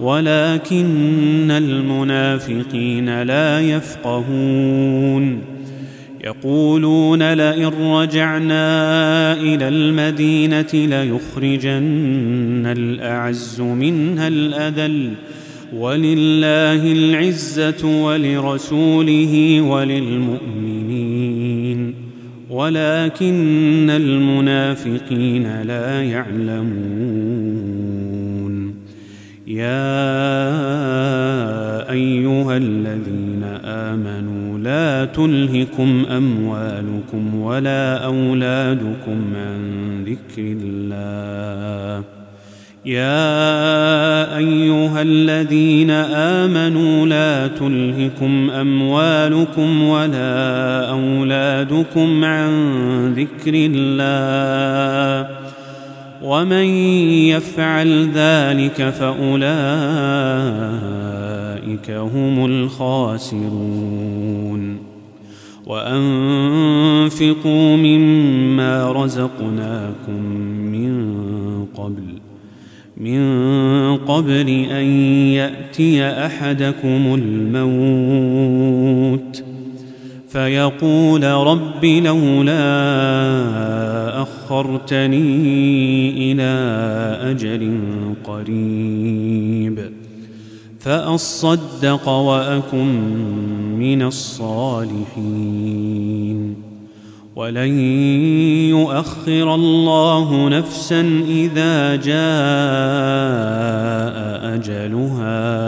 ولكن المنافقين لا يفقهون. يقولون لئن رجعنا إلى المدينة ليخرجن الأعز منها الأذل. ولله العزة ولرسوله وللمؤمنين. ولكن المنافقين لا يعلمون. يا أيها الذين آمنوا لا تلهكم أموالكم ولا أولادكم عن ذكر الله. يا أيها الذين آمنوا لا تلهكم أموالكم ولا أولادكم عن ذكر الله. ومن يفعل ذلك فأولئك هم الخاسرون. وأنفقوا مما رزقناكم من قبل من قبل أن يأتي أحدكم الموت. فيقول رب لولا أخرتني إلى أجل قريب. فأصدق وأكن من الصالحين. ولن يؤخر الله نفسا إذا جاء أجلها.